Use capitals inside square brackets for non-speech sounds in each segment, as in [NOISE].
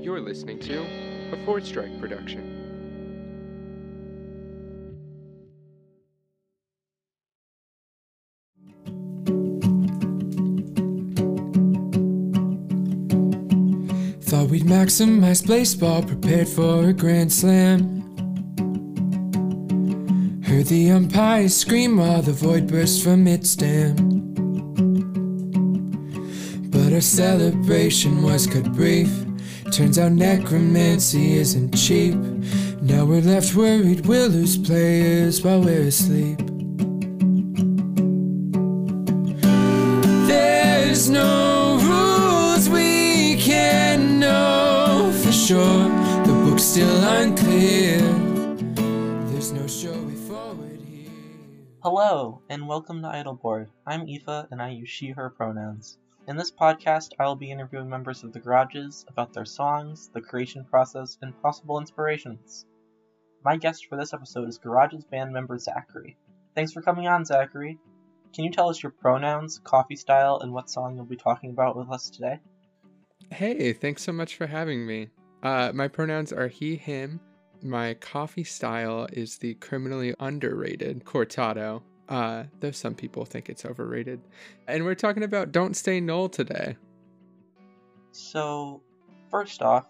You're listening to a Fourth Strike production. Thought we'd maximize baseball, prepared for a grand slam. Heard the umpire scream while the void burst from its dam. But our celebration was cut brief. Turns out necromancy isn't cheap. Now we're left worried we'll lose players while we're asleep. There's no rules we can know for sure. The book's still unclear. There's no show forward here. Hello, and welcome to Idol Board. I'm Aoife, and I use she, her pronouns. In this podcast, I will be interviewing members of the Garages about their songs, the creation process, and possible inspirations. My guest for this episode is Garages band member Zachary. Thanks for coming on, Zachary. Can you tell us your pronouns, coffee style, and what song you'll be talking about with us today? Hey, thanks so much for having me. Uh, my pronouns are he, him. My coffee style is the criminally underrated cortado, uh, though some people think it's overrated. And we're talking about Don't Stay Null today. So, first off,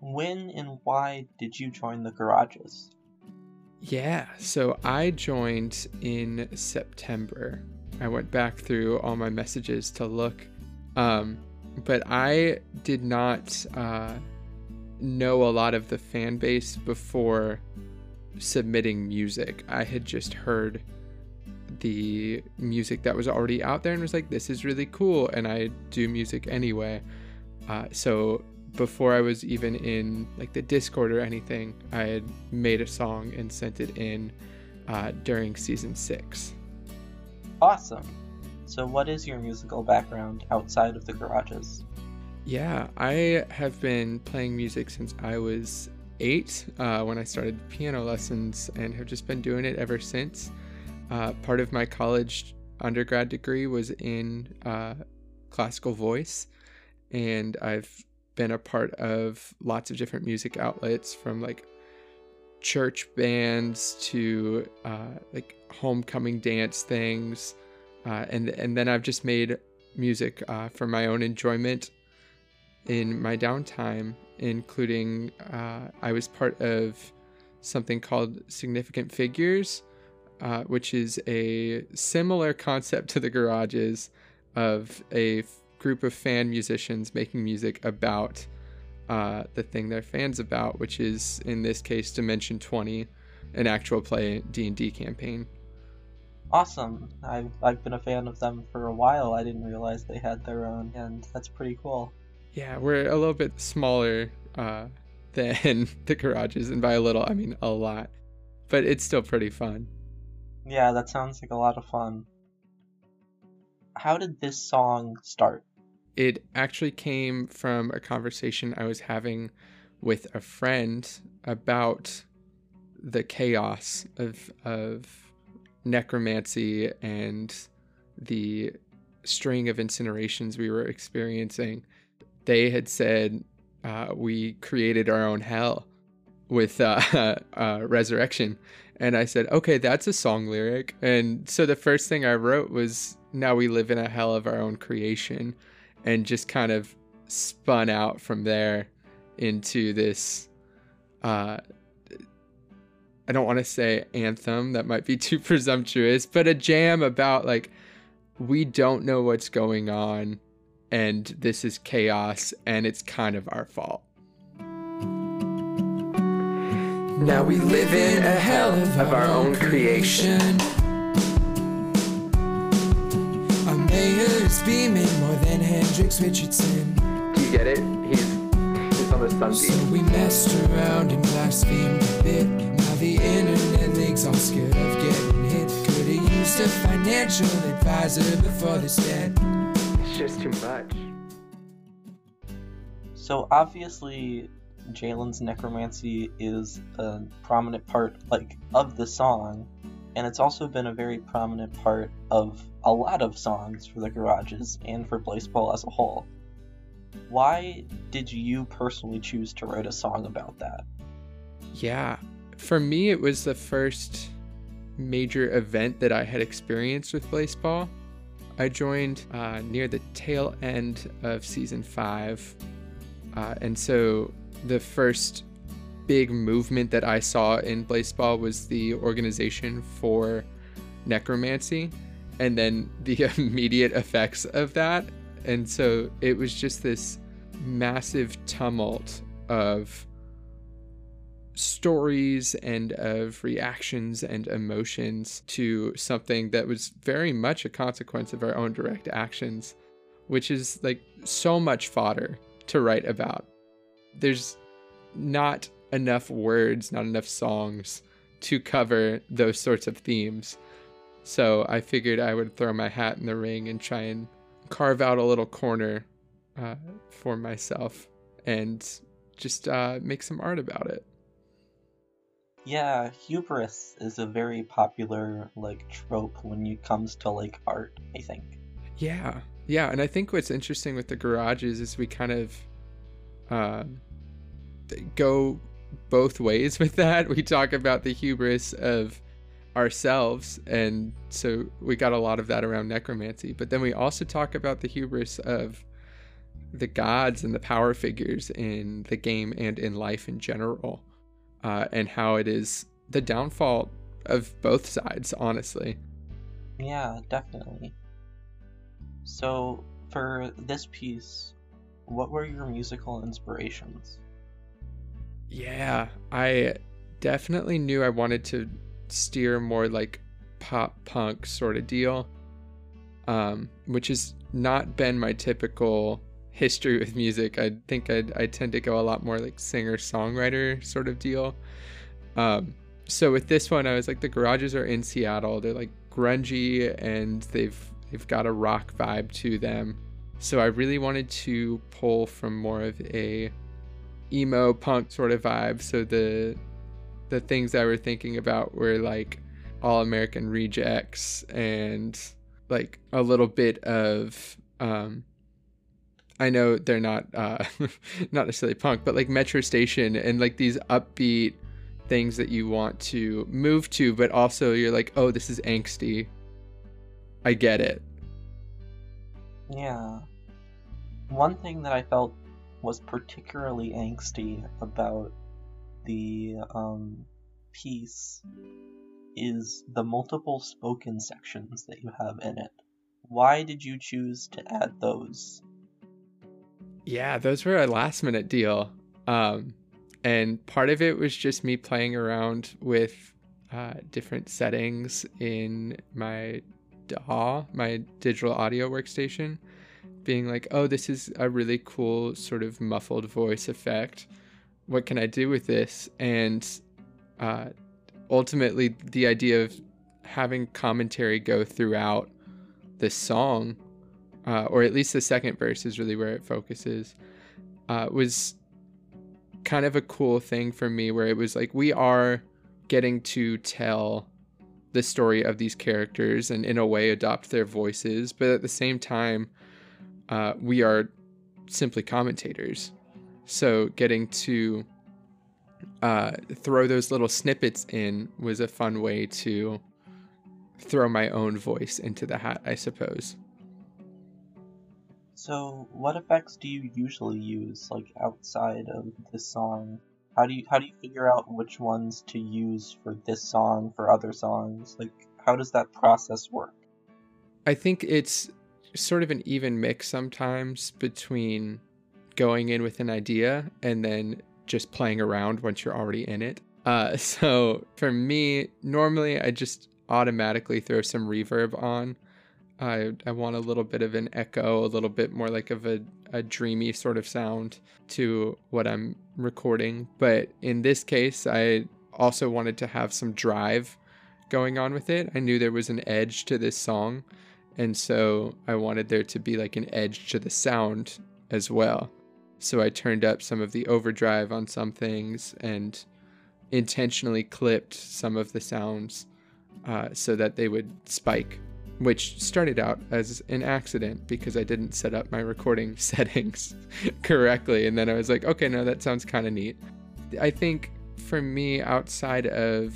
when and why did you join the Garages? Yeah, so I joined in September. I went back through all my messages to look, um, but I did not uh, know a lot of the fan base before submitting music. I had just heard the music that was already out there and was like, this is really cool, and I do music anyway. Uh, so before I was even in like the Discord or anything, I had made a song and sent it in uh, during season six. Awesome. So, what is your musical background outside of the Garages? Yeah, I have been playing music since I was eight uh, when I started piano lessons and have just been doing it ever since. Uh, part of my college undergrad degree was in uh, classical voice, and I've been a part of lots of different music outlets from like church bands to uh, like homecoming dance things, uh, and and then I've just made music uh, for my own enjoyment in my downtime, including uh, I was part of something called Significant Figures, uh, which is a similar concept to the Garages of a f- group of fan musicians making music about uh, the thing they're fans about, which is in this case Dimension 20, an actual play D&D campaign. Awesome. I've, I've been a fan of them for a while. I didn't realize they had their own, and that's pretty cool. Yeah, we're a little bit smaller uh, [LAUGHS] than the Garages, and by a little, I mean a lot. But it's still pretty fun. Yeah, that sounds like a lot of fun. How did this song start? It actually came from a conversation I was having with a friend about the chaos of of necromancy and the string of incinerations we were experiencing. They had said uh, we created our own hell with uh, [LAUGHS] uh, resurrection, and I said, okay, that's a song lyric. And so the first thing I wrote was, now we live in a hell of our own creation, and just kind of spun out from there into this. Uh, I don't want to say anthem, that might be [LAUGHS] too presumptuous, but a jam about like, we don't know what's going on, and this is chaos, and it's kind of our fault. Now we live in a hell of, Of our own creation. Our mayor's beaming more than Hendricks Richardson. Do you get it? He's he's on the sun So we messed around and blasphemed a bit. Now the internet league's all scared of getting hit. Could've used a financial advisor before this debt. It's just too much. So obviously, Jaylen's necromancy is a prominent part, like, of the song, and it's also been a very prominent part of a lot of songs for the Garages and for Blaseball as a whole. Why did you personally choose to write a song about that? Yeah, for me, it was the first major event that I had experienced with Blaseball. I joined uh, near the tail end of season five, uh, and so the first big movement that I saw in Blaseball was the organization for necromancy, and then the [LAUGHS] immediate effects of that. And so it was just this massive tumult of stories and of reactions and emotions to something that was very much a consequence of our own direct actions, which is like so much fodder to write about. There's not enough words, not enough songs to cover those sorts of themes. So I figured I would throw my hat in the ring and try and carve out a little corner uh, for myself and just uh, make some art about it. Yeah, hubris is a very popular like trope when it comes to like art, I think. Yeah. Yeah, and I think what's interesting with the garages is we kind of uh, go both ways [LAUGHS] with that. We talk about the hubris of ourselves, and so we got a lot of that around necromancy. But then we also talk about the hubris of the gods and the power figures in the game and in life in general uh, and how it is the downfall of both sides, honestly. Yeah, definitely. So, for this piece, what were your musical inspirations? Yeah, I definitely knew I wanted to steer more like pop punk sort of deal, um, which has not been my typical history with music. I think I'd, I tend to go a lot more like singer songwriter sort of deal. Um, so with this one, I was like, the garages are in Seattle. They're like grungy and they've they've got a rock vibe to them. So I really wanted to pull from more of a emo punk sort of vibe. So the the things I were thinking about were like all American rejects and like a little bit of um I know they're not uh, [LAUGHS] not necessarily punk, but like Metro Station and like these upbeat things that you want to move to, but also you're like, oh, this is angsty. I get it. Yeah. One thing that I felt was particularly angsty about the um, piece is the multiple spoken sections that you have in it. Why did you choose to add those? Yeah, those were a last minute deal. Um, and part of it was just me playing around with uh, different settings in my DAW, my digital audio workstation, being like, oh, this is a really cool sort of muffled voice effect. What can I do with this? And uh, ultimately, the idea of having commentary go throughout the song uh, or at least the second verse is really where it focuses, uh, was kind of a cool thing for me where it was like we are getting to tell the story of these characters and in a way adopt their voices, but at the same time, uh, we are simply commentators. So getting to uh, throw those little snippets in was a fun way to throw my own voice into the hat, I suppose. So, what effects do you usually use, like outside of this song? How do you how do you figure out which ones to use for this song for other songs? Like, how does that process work? I think it's sort of an even mix sometimes between going in with an idea and then just playing around once you're already in it. Uh, [LAUGHS] so for me, normally I just automatically throw some reverb on I, I want a little bit of an echo, a little bit more like of a, a dreamy sort of sound to what I'm recording. But in this case, I also wanted to have some drive going on with it. I knew there was an edge to this song. And so I wanted there to be like an edge to the sound as well. So I turned up some of the overdrive on some things and intentionally clipped some of the sounds uh, so that they would spike which started out as an accident because I didn't set up my recording [LAUGHS] settings correctly. And then I was like, okay, no, that sounds kind of neat. I think for me, outside of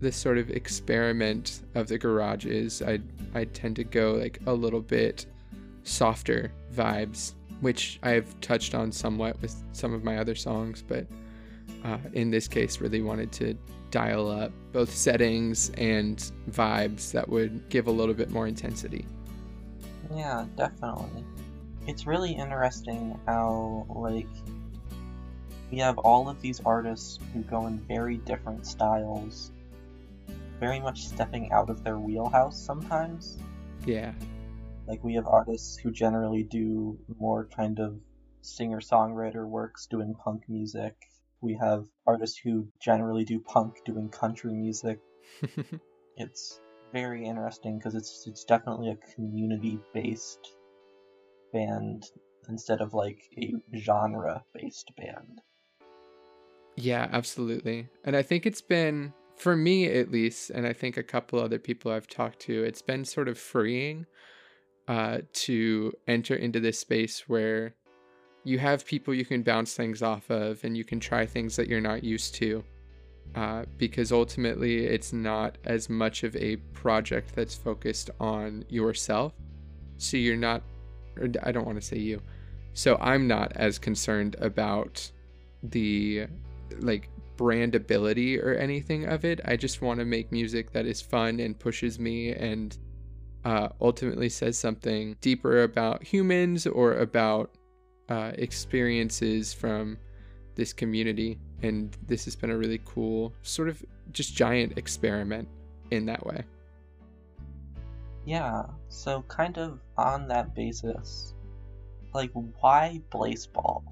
this sort of experiment of the garages, I I tend to go like a little bit softer vibes, which I've touched on somewhat with some of my other songs, but uh, in this case, really wanted to dial up both settings and vibes that would give a little bit more intensity. Yeah, definitely. It's really interesting how, like, we have all of these artists who go in very different styles, very much stepping out of their wheelhouse sometimes. Yeah. Like, we have artists who generally do more kind of singer songwriter works doing punk music, we have artists who generally do punk doing country music. [LAUGHS] it's very interesting because it's it's definitely a community based band instead of like a genre based band. Yeah, absolutely. And I think it's been for me at least, and I think a couple other people I've talked to, it's been sort of freeing uh, to enter into this space where you have people you can bounce things off of and you can try things that you're not used to uh, because ultimately it's not as much of a project that's focused on yourself. So you're not i don't want to say you. So i'm not as concerned about the like brandability or anything of it i just want to make music that is fun and pushes me and uh, ultimately says something deeper about humans or about uh, experiences from this community. And this has been a really cool, sort of just giant experiment in that way. Yeah, so kind of on that basis, like, why Blaseball?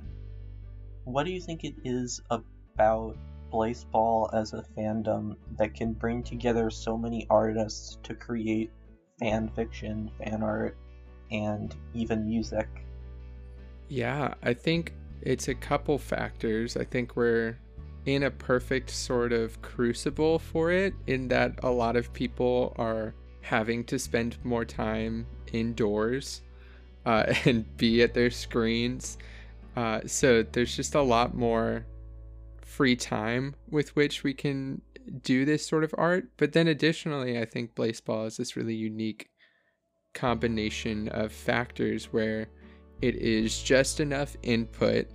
What do you think it is about Blaseball as a fandom that can bring together so many artists to create fan fiction, fan art, and even music yeah, I think it's a couple factors. I think we're in a perfect sort of crucible for it, in that a lot of people are having to spend more time indoors uh, [LAUGHS] and be at their screens. Uh, so there's just a lot more free time with which we can do this sort of art. But then additionally, I think Blaseball is this really unique combination of factors where it is just enough input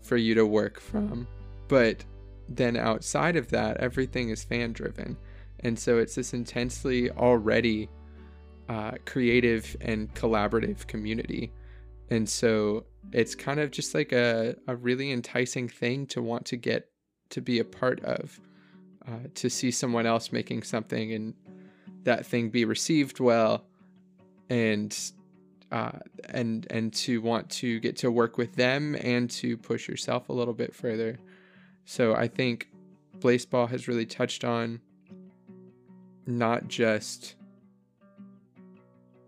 for you to work from. But then outside of that, everything is fan driven. And so it's this intensely already uh, creative and collaborative community. And so it's kind of just like a, a really enticing thing to want to get to be a part of, uh, to see someone else making something and that thing be received well and uh, and and to want to get to work with them and to push yourself a little bit further. So I think Blaseball has really touched on not just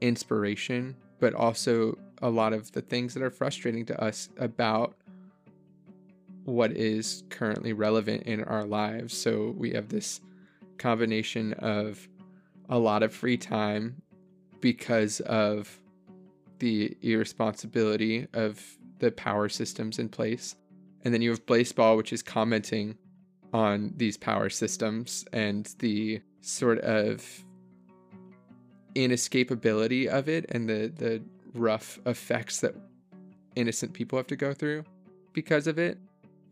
inspiration, but also a lot of the things that are frustrating to us about what is currently relevant in our lives. So we have this combination of a lot of free time because of the irresponsibility of the power systems in place. And then you have Blaseball, which is commenting on these power systems and the sort of inescapability of it and the, the rough effects that innocent people have to go through because of it.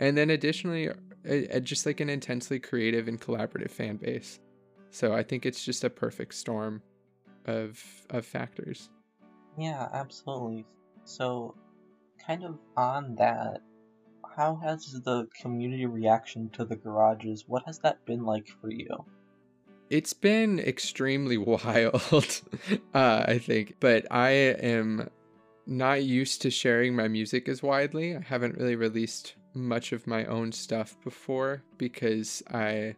And then additionally, a, a, just like an intensely creative and collaborative fan base. So I think it's just a perfect storm of of factors. Yeah, absolutely. So, kind of on that, how has the community reaction to the garages? What has that been like for you? It's been extremely [LAUGHS] wild, [LAUGHS] uh, I think, but I am not used to sharing my music as widely. I haven't really released much of my own stuff before because I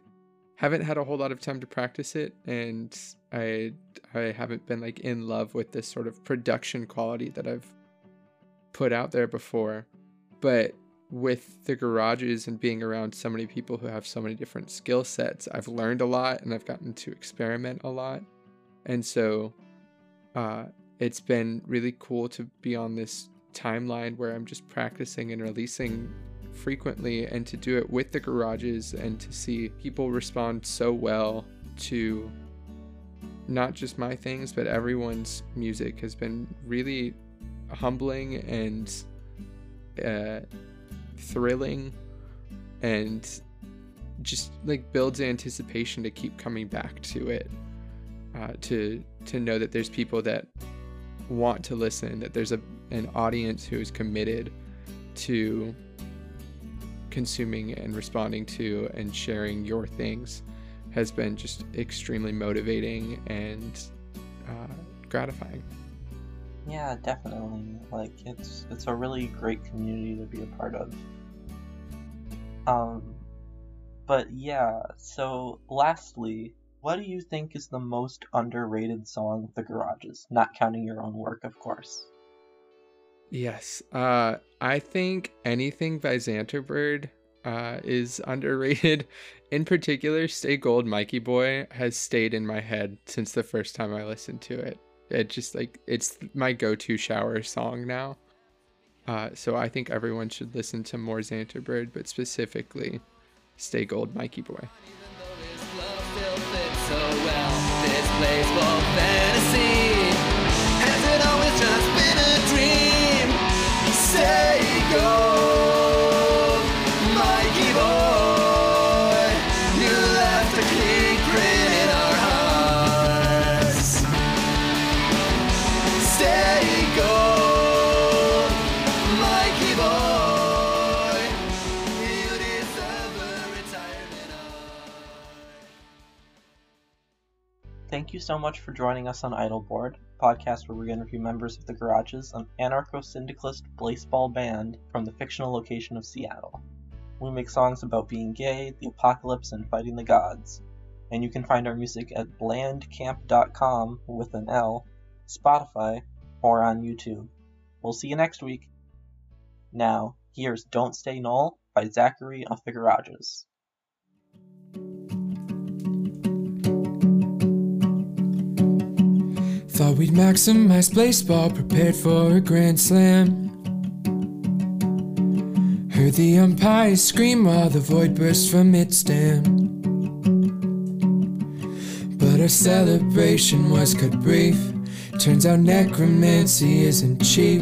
haven't had a whole lot of time to practice it and I I haven't been like in love with this sort of production quality that I've put out there before. But with the garages and being around so many people who have so many different skill sets, I've learned a lot and I've gotten to experiment a lot. And so uh, it's been really cool to be on this timeline where I'm just practicing and releasing frequently and to do it with the garages and to see people respond so well to not just my things but everyone's music has been really humbling and uh, thrilling and just like builds anticipation to keep coming back to it uh, to to know that there's people that want to listen that there's a an audience who is committed to consuming and responding to and sharing your things has been just extremely motivating and uh, gratifying. Yeah, definitely. Like it's it's a really great community to be a part of. Um but yeah, so lastly, what do you think is the most underrated song of the garages? Not counting your own work, of course. Yes. Uh I think anything by Xanterbird uh is [LAUGHS] underrated. In particular, Stay Gold Mikey Boy has stayed in my head since the first time I listened to it. It just like it's my go-to shower song now. Uh, so I think everyone should listen to more Xanterbird, but specifically Stay Gold Mikey Boy. go. Thank you so much for joining us on Idol Board, a podcast where we interview members of the Garages, an anarcho-syndicalist baseball band from the fictional location of Seattle. We make songs about being gay, the apocalypse, and fighting the gods. And you can find our music at blandcamp.com with an L, Spotify, or on YouTube. We'll see you next week. Now, here's Don't Stay Null by Zachary of the Garages. Thought we'd maximize baseball, prepared for a grand slam. Heard the umpire scream while the void burst from its dam. But our celebration was cut brief. Turns out necromancy isn't cheap.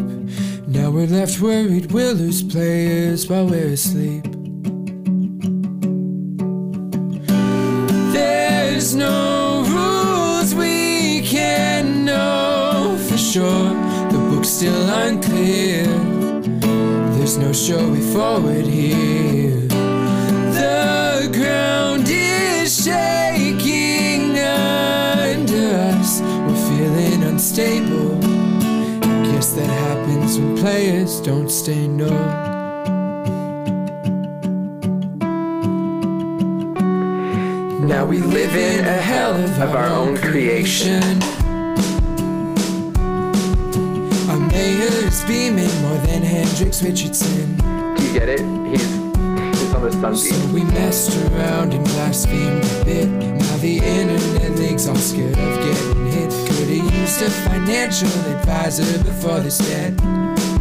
Now we're left worried we'll lose players while we're asleep. Still unclear. There's no show way forward here. The ground is shaking under us. We're feeling unstable. Guess that happens when players don't stay null. Now we live in a hell of our own creation. Is beaming more than Hendricks Richardson. Do you get it? He's he's on the sun So we messed around and blasphemed a bit. Now the internet league's all scared of getting hit. Could've used a financial advisor before this debt.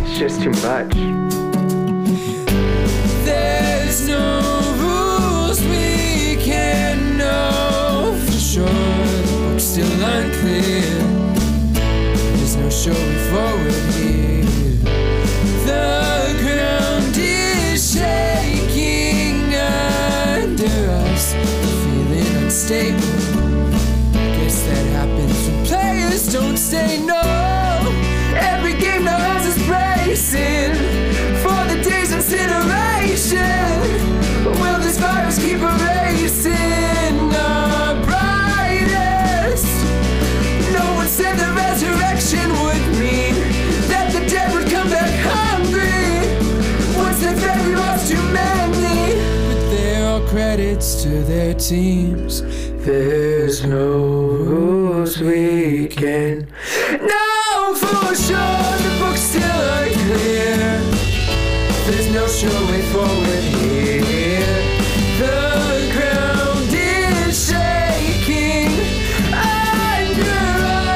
It's just too much. There's no rules we can know for sure. Still unclear. No showing forward here. The ground is shaking under us. Feeling unstable. Guess that happens when players don't stay null. kids to their teams. There's no rules we can. No, for sure, the books still are clear. There's no sure way forward here. The ground is shaking under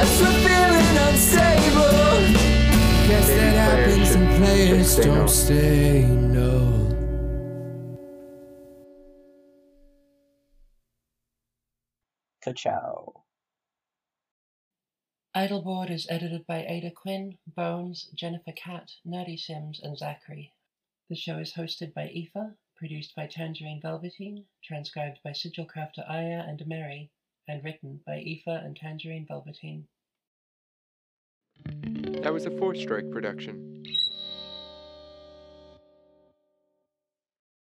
us. We're feeling unstable. Guess that happens, when players don't stay null. Ka-chow. Idol Board is edited by Ada Quinn, Bones, Jennifer Catt, Nerdy Sims, and Zachary. The show is hosted by Aoife, produced by Tangereen Velveteen, transcribed by Sigil Crafter Aya and Merry, and written by Aoife and Tangereen Velveteen. That was a Fourth Strike production.